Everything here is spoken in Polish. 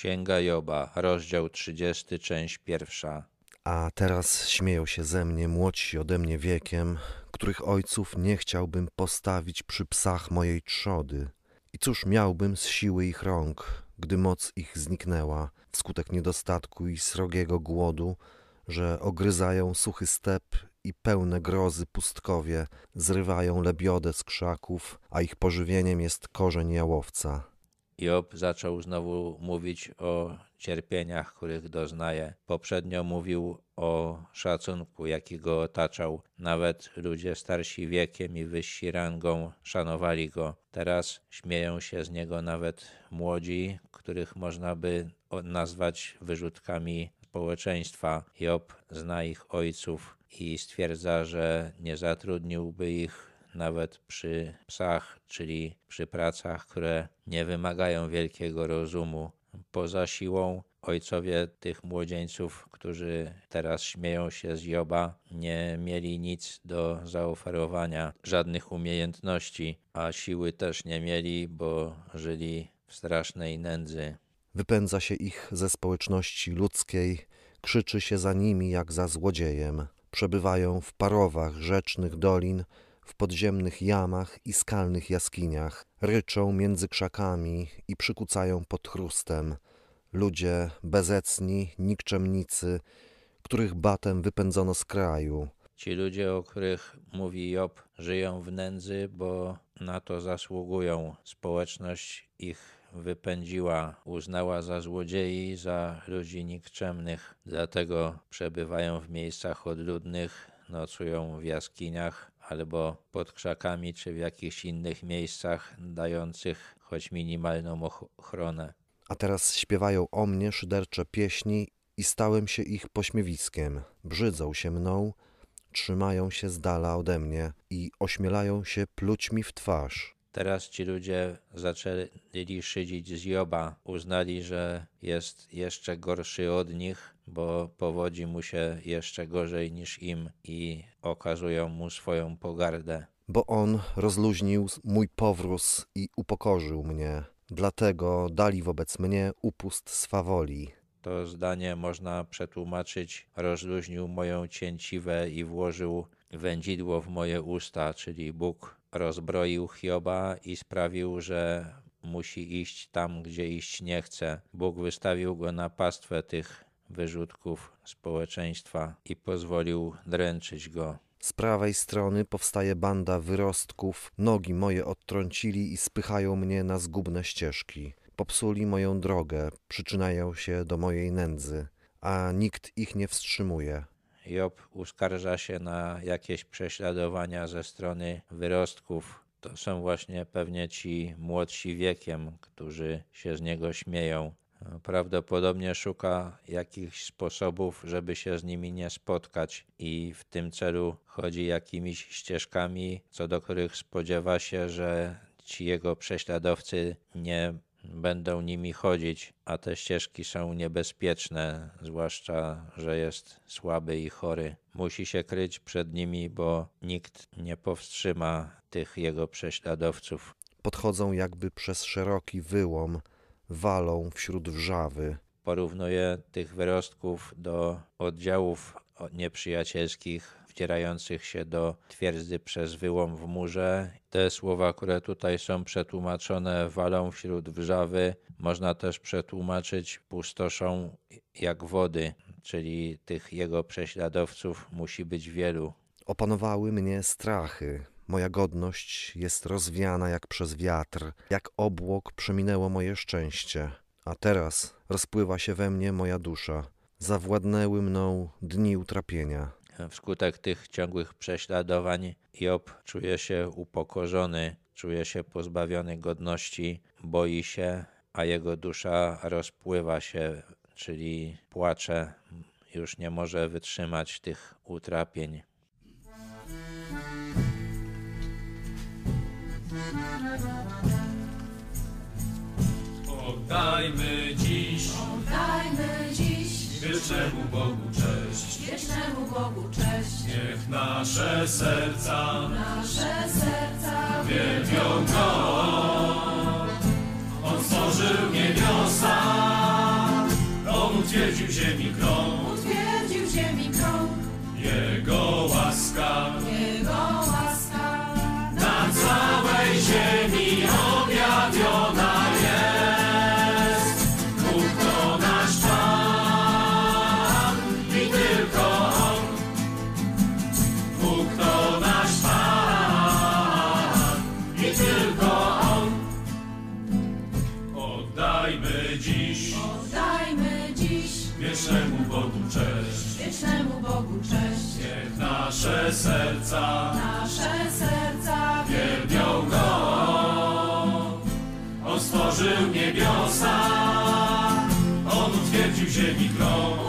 Księga Joba, rozdział 30, część pierwsza. A teraz śmieją się ze mnie młodsi ode mnie wiekiem, których ojców nie chciałbym postawić przy psach mojej trzody. I cóż miałbym z siły ich rąk, gdy moc ich zniknęła, wskutek niedostatku i srogiego głodu, że ogryzają suchy step i pełne grozy pustkowie, zrywają lebiodę z krzaków, a ich pożywieniem jest korzeń jałowca. Job zaczął znowu mówić o cierpieniach, których doznaje. Poprzednio mówił o szacunku, jaki go otaczał. Nawet ludzie starsi wiekiem i wyżsi rangą szanowali go. Teraz śmieją się z niego nawet młodzi, których można by nazwać wyrzutkami społeczeństwa. Job zna ich ojców i stwierdza, że nie zatrudniłby ich nawet przy psach, czyli przy pracach, które nie wymagają wielkiego rozumu. Poza siłą ojcowie tych młodzieńców, którzy teraz śmieją się z Joba, nie mieli nic do zaoferowania, żadnych umiejętności, a siły też nie mieli, bo żyli w strasznej nędzy. Wypędza się ich ze społeczności ludzkiej, krzyczy się za nimi jak za złodziejem. Przebywają w parowach rzecznych dolin, w podziemnych jamach i skalnych jaskiniach, ryczą między krzakami i przykucają pod chrustem. Ludzie bezecni, nikczemnicy, których batem wypędzono z kraju. Ci ludzie, o których mówi Job, żyją w nędzy, bo na to zasługują. Społeczność ich wypędziła, uznała za złodziei, za ludzi nikczemnych. Dlatego przebywają w miejscach odludnych, nocują w jaskiniach albo pod krzakami, czy w jakichś innych miejscach dających choć minimalną ochronę. A teraz śpiewają o mnie szydercze pieśni i stałem się ich pośmiewiskiem. Brzydzą się mną, trzymają się z dala ode mnie i ośmielają się pluć mi w twarz. Teraz ci ludzie zaczęli szydzić z Joba, uznali, że jest jeszcze gorszy od nich, bo powodzi mu się jeszcze gorzej niż im i okazują mu swoją pogardę. Bo on rozluźnił mój powróz i upokorzył mnie, dlatego dali wobec mnie upust swawoli. To zdanie można przetłumaczyć: rozluźnił moją cięciwę i włożył wędzidło w moje usta, czyli Bóg rozbroił Hioba i sprawił, że musi iść tam, gdzie iść nie chce. Bóg wystawił go na pastwę tych wyrzutków społeczeństwa i pozwolił dręczyć go. Z prawej strony powstaje banda wyrostków, nogi moje odtrącili i spychają mnie na zgubne ścieżki. Popsuli moją drogę, przyczyniają się do mojej nędzy, a nikt ich nie wstrzymuje. Job uskarża się na jakieś prześladowania ze strony wyrostków. To są właśnie pewnie ci młodsi wiekiem, którzy się z niego śmieją. Prawdopodobnie szuka jakichś sposobów, żeby się z nimi nie spotkać, i w tym celu chodzi jakimiś ścieżkami, co do których spodziewa się, że ci jego prześladowcy nie będą nimi chodzić, a te ścieżki są niebezpieczne, zwłaszcza, że jest słaby i chory. Musi się kryć przed nimi, bo nikt nie powstrzyma tych jego prześladowców. Podchodzą jakby przez szeroki wyłom, walą wśród wrzawy. Porównuje tych wyrostków do oddziałów nieprzyjacielskich wdzierających się do twierdzy przez wyłom w murze. Te słowa, które tutaj są przetłumaczone walą wśród wrzawy, można też przetłumaczyć pustoszą jak wody, czyli tych jego prześladowców musi być wielu. Opanowały mnie strachy. Moja godność jest rozwiana jak przez wiatr, jak obłok przeminęło moje szczęście. A teraz rozpływa się we mnie moja dusza. Zawładnęły mną dni utrapienia. Wskutek tych ciągłych prześladowań Job czuje się upokorzony, czuje się pozbawiony godności, boi się, a jego dusza rozpływa się, czyli płacze, już nie może wytrzymać tych utrapień. Oddajmy dziś, Oddajmy dziś wiecznemu Bogu cześć. wiecznemu Bogu cześć. Niech nasze serca Nasze serca wielbią Go. On stworzył niebiosa utwierdził ziemi krąg, wiecznemu Bogu cześć. wiecznemu Bogu cześć. Niech nasze serca Nasze serca wielbią Go. On stworzył niebiosa, On utwierdził ziemi krąg.